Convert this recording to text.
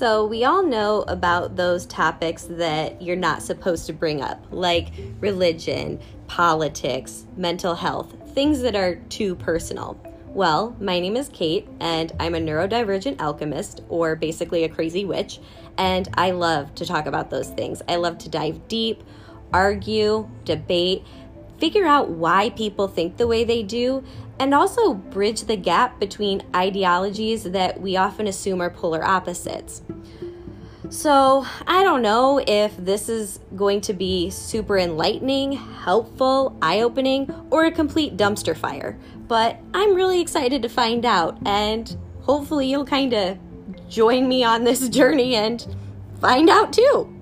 So, we all know about those topics that you're not supposed to bring up, like religion, politics, mental health, things that are too personal. Well, my name is Kate, and I'm a neurodivergent alchemist, or basically a crazy witch, and I love to talk about those things. I love to dive deep, argue, debate, figure out why people think the way they do, and also bridge the gap between ideologies that we often assume are polar opposites. So, I don't know if this is going to be super enlightening, helpful, eye opening, or a complete dumpster fire, but I'm really excited to find out, and hopefully, you'll kind of join me on this journey and find out too.